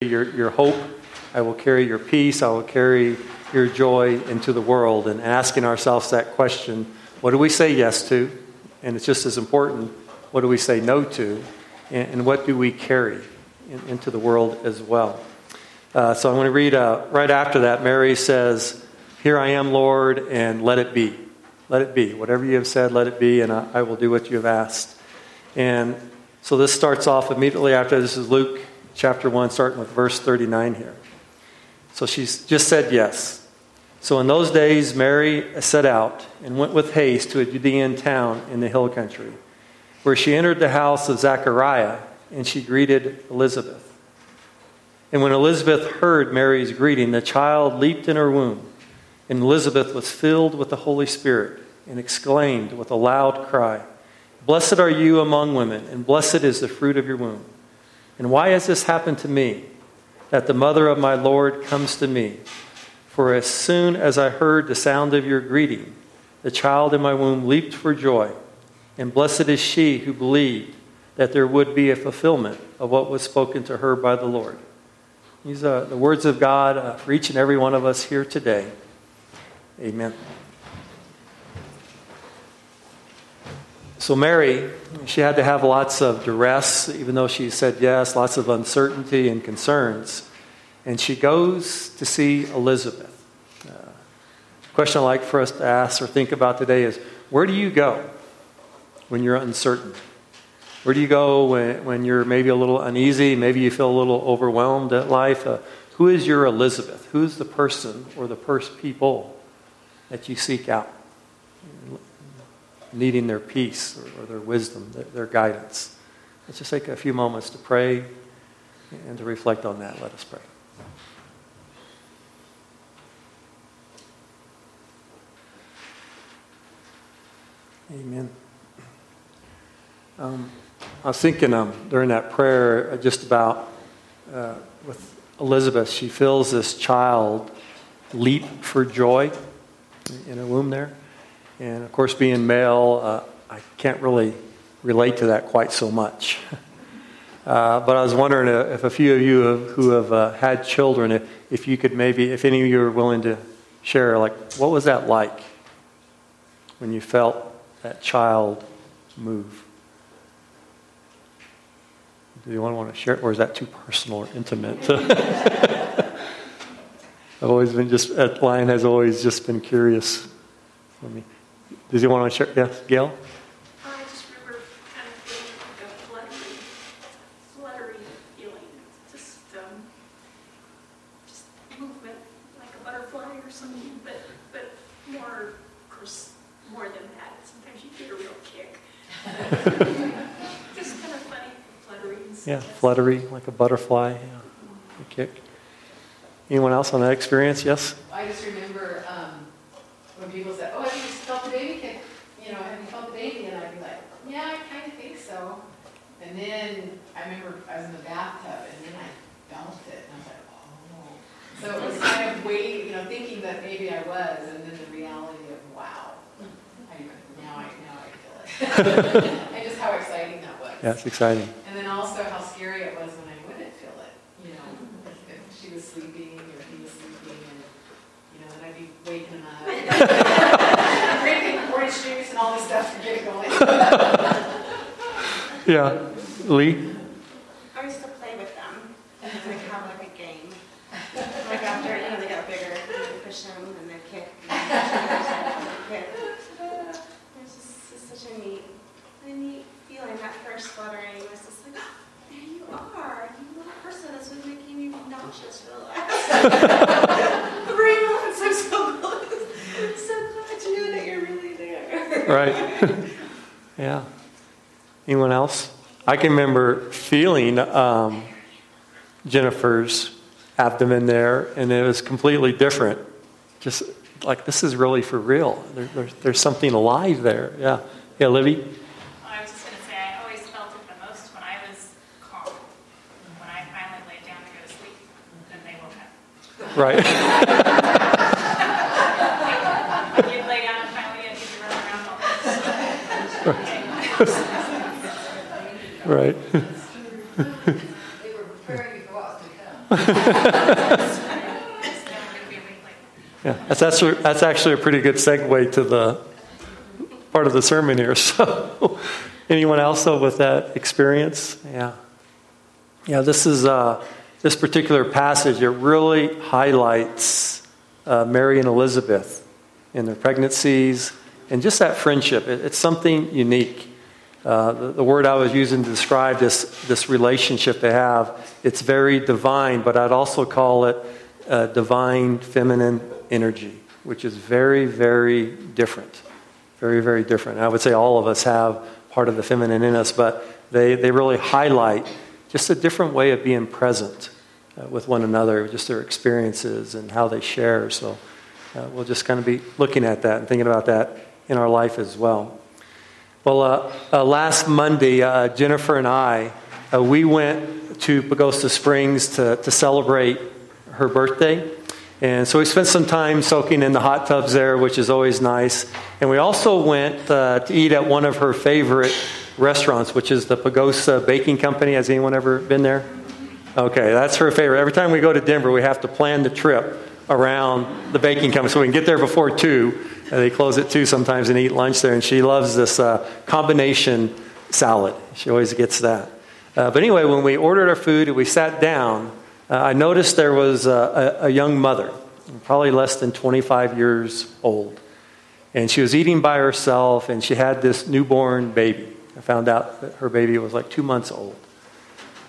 your, your hope. I will carry your peace. I will carry your joy into the world. And asking ourselves that question what do we say yes to? And it's just as important what do we say no to? And, and what do we carry in, into the world as well? Uh, so I'm going to read uh, right after that. Mary says, Here I am, Lord, and let it be. Let it be. Whatever you have said, let it be, and I, I will do what you have asked. And so this starts off immediately after. This is Luke chapter 1, starting with verse 39 here. So she just said yes. So in those days, Mary set out and went with haste to a Judean town in the hill country, where she entered the house of Zechariah and she greeted Elizabeth. And when Elizabeth heard Mary's greeting, the child leaped in her womb, and Elizabeth was filled with the Holy Spirit and exclaimed with a loud cry, Blessed are you among women, and blessed is the fruit of your womb. And why has this happened to me, that the mother of my Lord comes to me? For as soon as I heard the sound of your greeting, the child in my womb leaped for joy. And blessed is she who believed that there would be a fulfillment of what was spoken to her by the Lord. These are the words of God uh, for each and every one of us here today. Amen. So, Mary, she had to have lots of duress, even though she said yes, lots of uncertainty and concerns. And she goes to see Elizabeth. Uh, question I'd like for us to ask or think about today is where do you go when you're uncertain? Where do you go when, when you're maybe a little uneasy? Maybe you feel a little overwhelmed at life? Uh, who is your Elizabeth? Who's the person or the first people that you seek out? Needing their peace or, or their wisdom, their, their, guidance. Let's just take a few moments to pray and to reflect on that. Let us pray. Amen. Um, I was thinking um, during that prayer just about uh, with Elizabeth, she feels this child leap for joy in her womb there. And of course, being male, uh, I can't really relate to that quite so much. Uh, but I was wondering if a few of you have, who have uh, had children, if, if you could maybe, if any of you are willing to share, like, what was that like when you felt that child move? Do you want to share it, or is that too personal or intimate? I've always been just, at Lion has always just been curious for me. Does you want to share? Yes, Gail? I just remember kind of feeling like a fluttery, fluttery feeling. Just, um, just movement, like a butterfly or something, but, but more, of course, more than that. Sometimes you get a real kick. just kind of funny, fluttery. Yeah, fluttery, like a butterfly, yeah, a kick. Anyone else on that experience? Yes? I just remember um, when people said, oh, have you felt the baby kick? You know, have you felt the baby? And I'd be like, yeah, I kind of think so. And then I remember I was in the bathtub and then I felt it and I was like, oh. So it was kind of waiting, you know, thinking that maybe I was and then the reality of, wow, I, now I, now I feel it. and just how exciting that was. Yeah, it's exciting. And then also how scary it was when I wouldn't feel it, you know, if, if she was sleeping or he was sleeping and, you know, then I'd be waking him up. Drinking orange juice and all this stuff to get it going. Yeah. Lee? I used to play with them and like have like a game. Like after, you know, they got bigger, you push them and they kick. And It's just it's such a neat, a neat feeling. That first fluttering was just like, oh, there you are. You little person that's been making me nauseous for the last three months. I'm so glad, so glad to know that you're really there. Right. yeah. Anyone else? I can remember feeling um, Jennifer's abdomen there, and it was completely different. Just like this is really for real. There, there, there's something alive there. Yeah. Yeah, Livy? I was just going to say, I always felt it the most when I was calm. When I finally laid down to go to sleep, then they woke up. Right. You'd lay down and finally get to run around all this. Right. They were preparing you for what's to come. It's gonna be a week later. Yeah, that's actually, that's actually a pretty good segue to the part of the sermon here. So, anyone else though with that experience? Yeah, yeah. This is uh, this particular passage. It really highlights uh, Mary and Elizabeth in their pregnancies and just that friendship. It, it's something unique. Uh, the, the word I was using to describe this this relationship they have, it's very divine, but I'd also call it uh, divine feminine energy, which is very, very different. Very, very different. I would say all of us have part of the feminine in us, but they, they really highlight just a different way of being present uh, with one another, just their experiences and how they share. So uh, we'll just kind of be looking at that and thinking about that in our life as well. Well, uh, uh last Monday, uh, Jennifer and I, uh, we went to Pagosa Springs to, to celebrate her birthday. And so we spent some time soaking in the hot tubs there, which is always nice. And we also went uh, to eat at one of her favorite restaurants, which is the Pagosa Baking Company. Has anyone ever been there? Okay, that's her favorite. Every time we go to Denver, we have to plan the trip around the baking company so we can get there before 2. They close at 2 sometimes and eat lunch there. And she loves this uh, combination salad. She always gets that. Uh, but anyway, when we ordered our food and we sat down, uh, I noticed there was a, a, a young mother, probably less than 25 years old. And she was eating by herself, and she had this newborn baby. I found out that her baby was like two months old.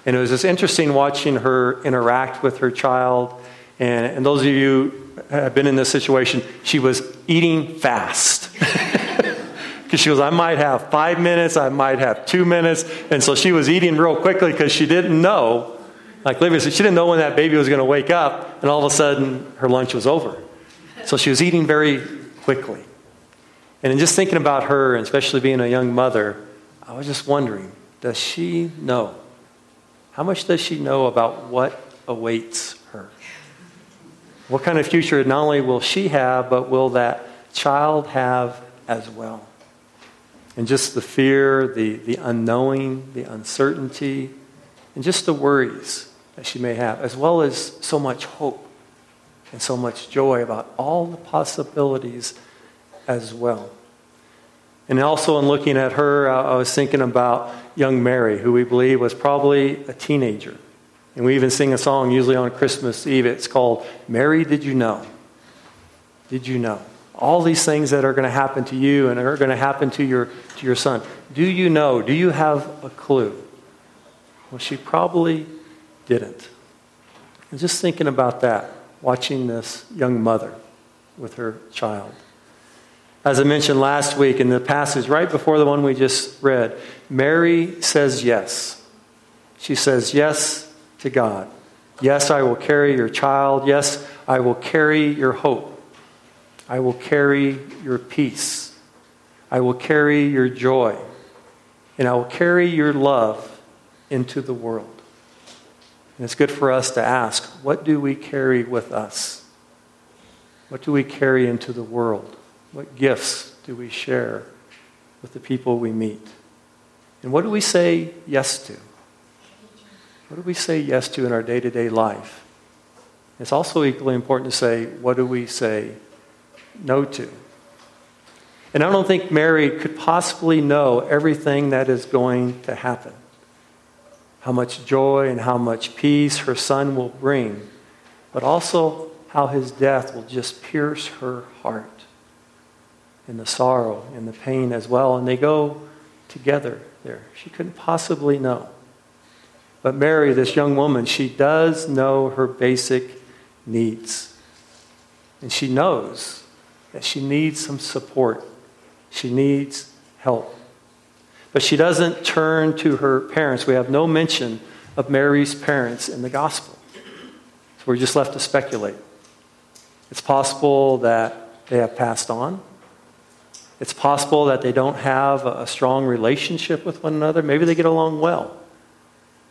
And it was just interesting watching her interact with her child. And, and those of you who have been in this situation, she was eating fast. Because she goes, I might have five minutes, I might have two minutes. And so she was eating real quickly because she didn't know like Livia said, she didn't know when that baby was going to wake up, and all of a sudden her lunch was over. So she was eating very quickly. And in just thinking about her, and especially being a young mother, I was just wondering does she know? How much does she know about what awaits? What kind of future not only will she have, but will that child have as well? And just the fear, the, the unknowing, the uncertainty, and just the worries that she may have, as well as so much hope and so much joy about all the possibilities as well. And also, in looking at her, I was thinking about young Mary, who we believe was probably a teenager. And we even sing a song usually on Christmas Eve. It's called Mary, Did You Know? Did you know? All these things that are going to happen to you and are going to happen to your, to your son. Do you know? Do you have a clue? Well, she probably didn't. And just thinking about that, watching this young mother with her child. As I mentioned last week in the passage right before the one we just read, Mary says yes. She says yes to God. Yes, I will carry your child. Yes, I will carry your hope. I will carry your peace. I will carry your joy. And I will carry your love into the world. And it's good for us to ask what do we carry with us? What do we carry into the world? What gifts do we share with the people we meet? And what do we say yes to? What do we say yes to in our day to day life? It's also equally important to say, what do we say no to? And I don't think Mary could possibly know everything that is going to happen how much joy and how much peace her son will bring, but also how his death will just pierce her heart and the sorrow and the pain as well. And they go together there. She couldn't possibly know. But Mary, this young woman, she does know her basic needs. And she knows that she needs some support. She needs help. But she doesn't turn to her parents. We have no mention of Mary's parents in the gospel. So we're just left to speculate. It's possible that they have passed on. It's possible that they don't have a strong relationship with one another. Maybe they get along well.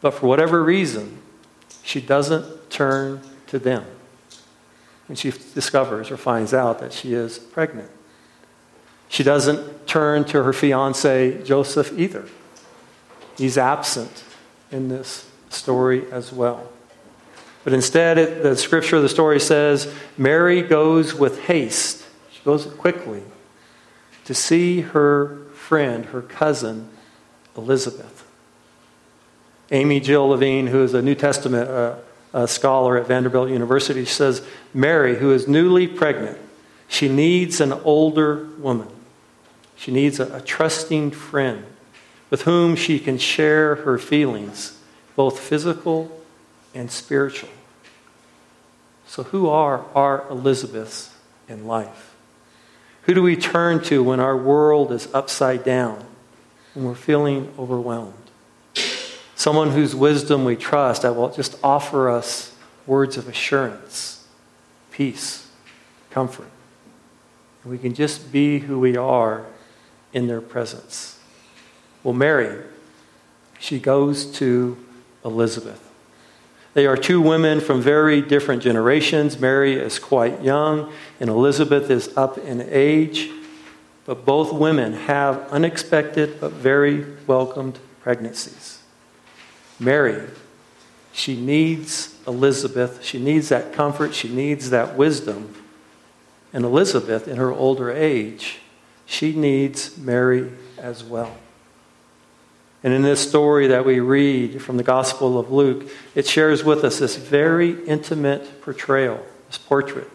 But for whatever reason, she doesn't turn to them. And she discovers or finds out that she is pregnant. She doesn't turn to her fiance, Joseph, either. He's absent in this story as well. But instead, it, the scripture of the story says Mary goes with haste, she goes quickly to see her friend, her cousin, Elizabeth. Amy Jill Levine, who is a New Testament uh, uh, scholar at Vanderbilt University, says Mary, who is newly pregnant, she needs an older woman. She needs a, a trusting friend with whom she can share her feelings, both physical and spiritual. So, who are our Elizabeths in life? Who do we turn to when our world is upside down and we're feeling overwhelmed? Someone whose wisdom we trust that will just offer us words of assurance, peace, comfort. And we can just be who we are in their presence. Well, Mary, she goes to Elizabeth. They are two women from very different generations. Mary is quite young, and Elizabeth is up in age. But both women have unexpected but very welcomed pregnancies. Mary, she needs Elizabeth. She needs that comfort. She needs that wisdom. And Elizabeth, in her older age, she needs Mary as well. And in this story that we read from the Gospel of Luke, it shares with us this very intimate portrayal, this portrait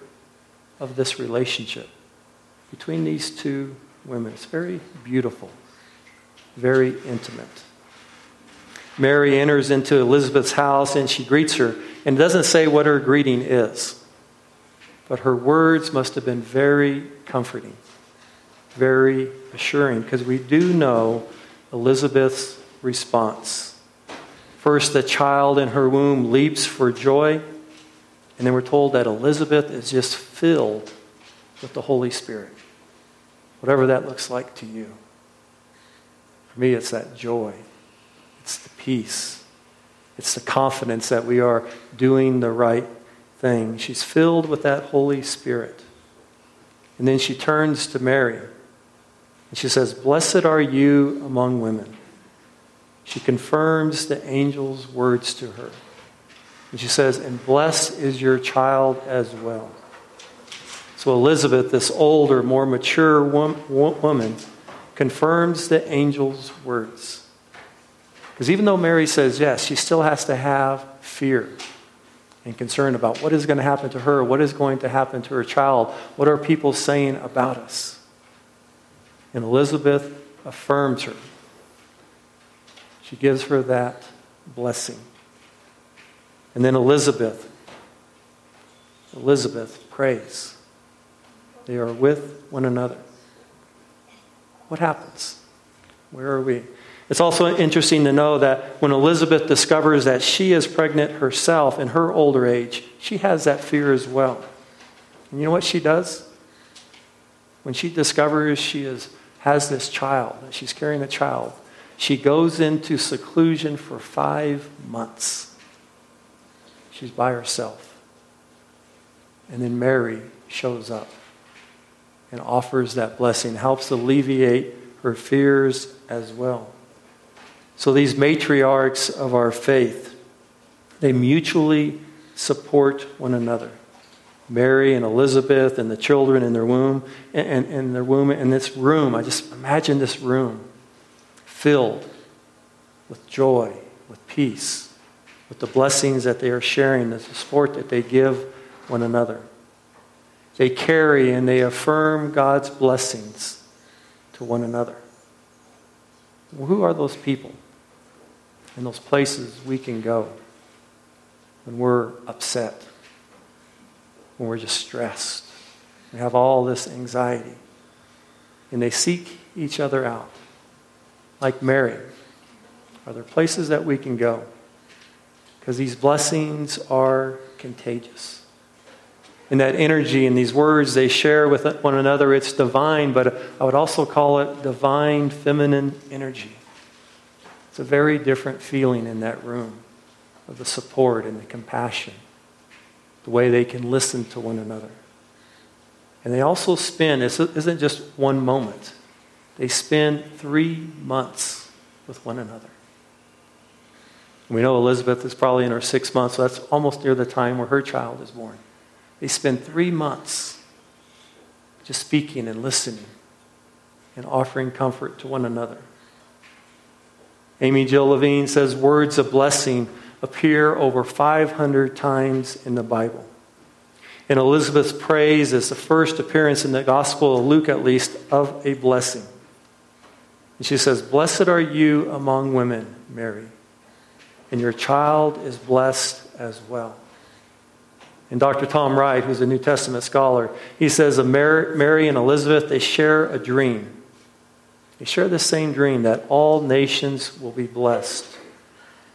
of this relationship between these two women. It's very beautiful, very intimate. Mary enters into Elizabeth's house and she greets her, and it doesn't say what her greeting is, but her words must have been very comforting, very assuring, because we do know Elizabeth's response. First, the child in her womb leaps for joy, and then we're told that Elizabeth is just filled with the Holy Spirit. Whatever that looks like to you. For me, it's that joy, it's the peace, it's the confidence that we are doing the right thing. She's filled with that Holy Spirit. And then she turns to Mary and she says, Blessed are you among women. She confirms the angel's words to her. And she says, And blessed is your child as well. So Elizabeth, this older, more mature woman, confirms the angel's words. Because even though Mary says yes, she still has to have fear and concern about what is going to happen to her, what is going to happen to her child, what are people saying about us. And Elizabeth affirms her. She gives her that blessing. And then Elizabeth, Elizabeth prays. They are with one another. What happens? Where are we? It's also interesting to know that when Elizabeth discovers that she is pregnant herself in her older age, she has that fear as well. And you know what she does? When she discovers she is has this child, she's carrying a child, she goes into seclusion for five months. She's by herself. And then Mary shows up and offers that blessing, helps alleviate her fears as well. So these matriarchs of our faith, they mutually support one another. Mary and Elizabeth and the children in their womb, and, and, their womb in this room. I just imagine this room filled with joy, with peace, with the blessings that they are sharing, the support that they give one another. They carry and they affirm God's blessings to one another. Well, who are those people in those places we can go when we're upset? when we're just stressed. We have all this anxiety. And they seek each other out. Like Mary. Are there places that we can go? Because these blessings are contagious. And that energy and these words they share with one another, it's divine, but I would also call it divine feminine energy. It's a very different feeling in that room of the support and the compassion the way they can listen to one another. And they also spend, it isn't just one moment, they spend three months with one another. We know Elizabeth is probably in her sixth month, so that's almost near the time where her child is born. They spend three months just speaking and listening and offering comfort to one another. Amy Jill Levine says words of blessing appear over 500 times in the Bible. And Elizabeth's praise is the first appearance in the Gospel of Luke, at least, of a blessing. And she says, Blessed are you among women, Mary, and your child is blessed as well. And Dr. Tom Wright, who's a New Testament scholar, he says of Mary and Elizabeth, they share a dream. They share the same dream that all nations will be blessed.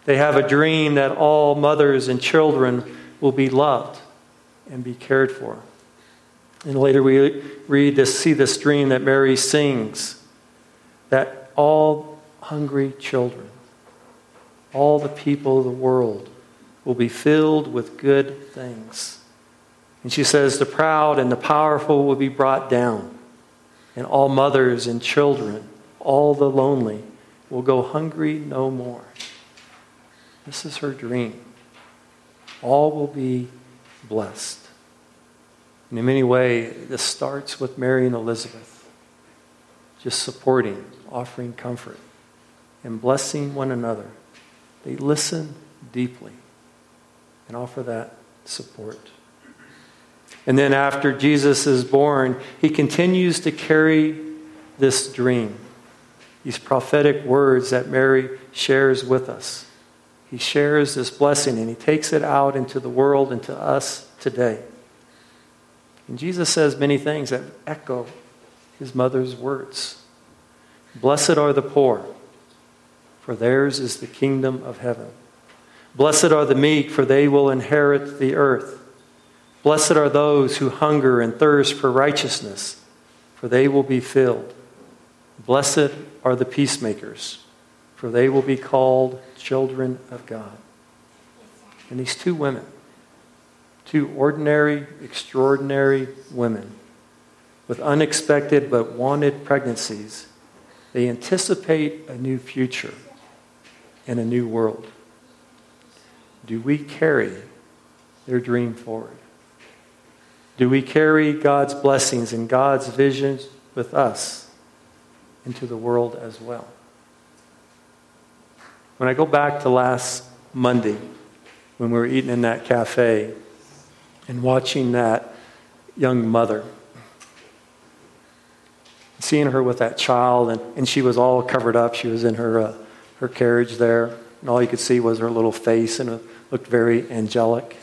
They have a dream that all mothers and children will be loved and be cared for. And later we read this, see this dream that Mary sings that all hungry children, all the people of the world will be filled with good things. And she says, the proud and the powerful will be brought down, and all mothers and children, all the lonely, will go hungry no more. This is her dream. All will be blessed. And in many ways, this starts with Mary and Elizabeth, just supporting, offering comfort, and blessing one another. They listen deeply and offer that support. And then after Jesus is born, he continues to carry this dream, these prophetic words that Mary shares with us. He shares this blessing and he takes it out into the world and to us today. And Jesus says many things that echo his mother's words. Blessed are the poor, for theirs is the kingdom of heaven. Blessed are the meek, for they will inherit the earth. Blessed are those who hunger and thirst for righteousness, for they will be filled. Blessed are the peacemakers, for they will be called children of God. And these two women, two ordinary, extraordinary women with unexpected but wanted pregnancies, they anticipate a new future and a new world. Do we carry their dream forward? Do we carry God's blessings and God's visions with us into the world as well? When I go back to last Monday, when we were eating in that cafe and watching that young mother, seeing her with that child, and, and she was all covered up. She was in her, uh, her carriage there, and all you could see was her little face and it looked very angelic.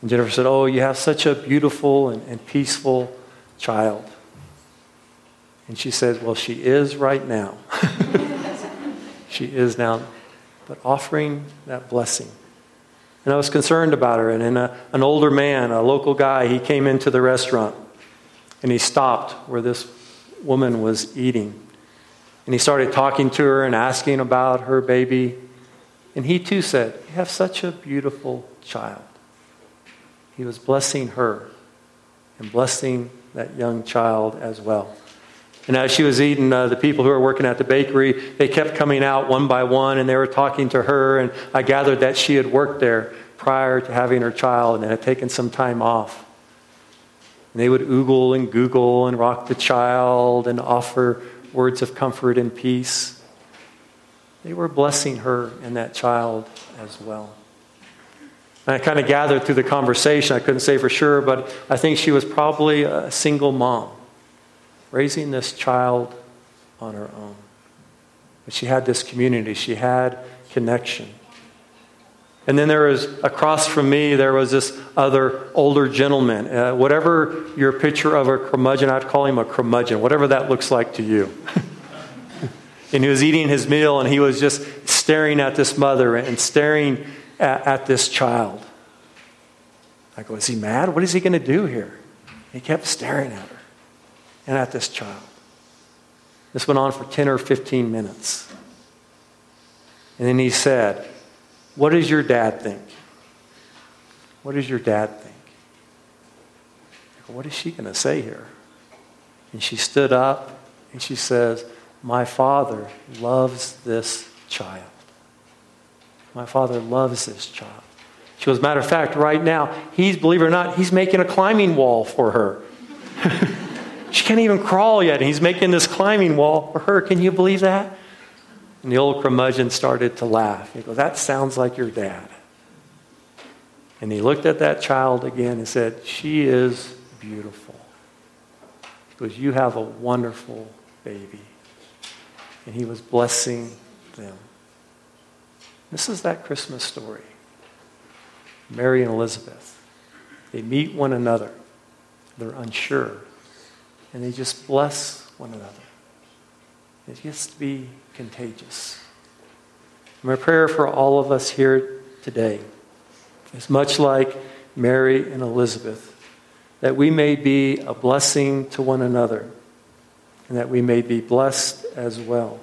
And Jennifer said, Oh, you have such a beautiful and, and peaceful child. And she said, Well, she is right now. she is now, but offering that blessing. And I was concerned about her. And then a, an older man, a local guy, he came into the restaurant and he stopped where this woman was eating. And he started talking to her and asking about her baby. And he too said, You have such a beautiful child. He was blessing her and blessing that young child as well. And as she was eating, uh, the people who were working at the bakery, they kept coming out one by one and they were talking to her. And I gathered that she had worked there prior to having her child and had taken some time off. And they would oogle and google and rock the child and offer words of comfort and peace they were blessing her and that child as well. And I kind of gathered through the conversation, I couldn't say for sure, but I think she was probably a single mom raising this child on her own. But she had this community, she had connection. And then there was across from me, there was this other older gentleman. Uh, whatever your picture of a curmudgeon, I'd call him a curmudgeon, whatever that looks like to you. and he was eating his meal and he was just staring at this mother and staring at, at this child. I go, is he mad? What is he going to do here? He kept staring at her and at this child. This went on for 10 or 15 minutes. And then he said, What does your dad think? What does your dad think? What is she going to say here? And she stood up and she says, my Father loves this child. My Father loves this child. She goes, matter of fact, right now, he's, believe it or not, he's making a climbing wall for her. she can't even crawl yet, and he's making this climbing wall for her. Can you believe that? And the old curmudgeon started to laugh. He goes, That sounds like your dad. And he looked at that child again and said, She is beautiful. He goes, You have a wonderful baby. And he was blessing them. This is that Christmas story. Mary and Elizabeth. They meet one another. They're unsure. And they just bless one another. It to be contagious. My prayer for all of us here today is much like Mary and Elizabeth, that we may be a blessing to one another and that we may be blessed as well.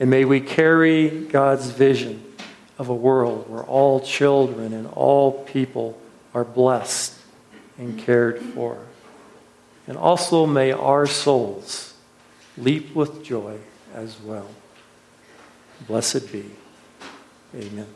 And may we carry God's vision of a world where all children and all people are blessed and cared for. And also may our souls leap with joy as well. Blessed be. Amen.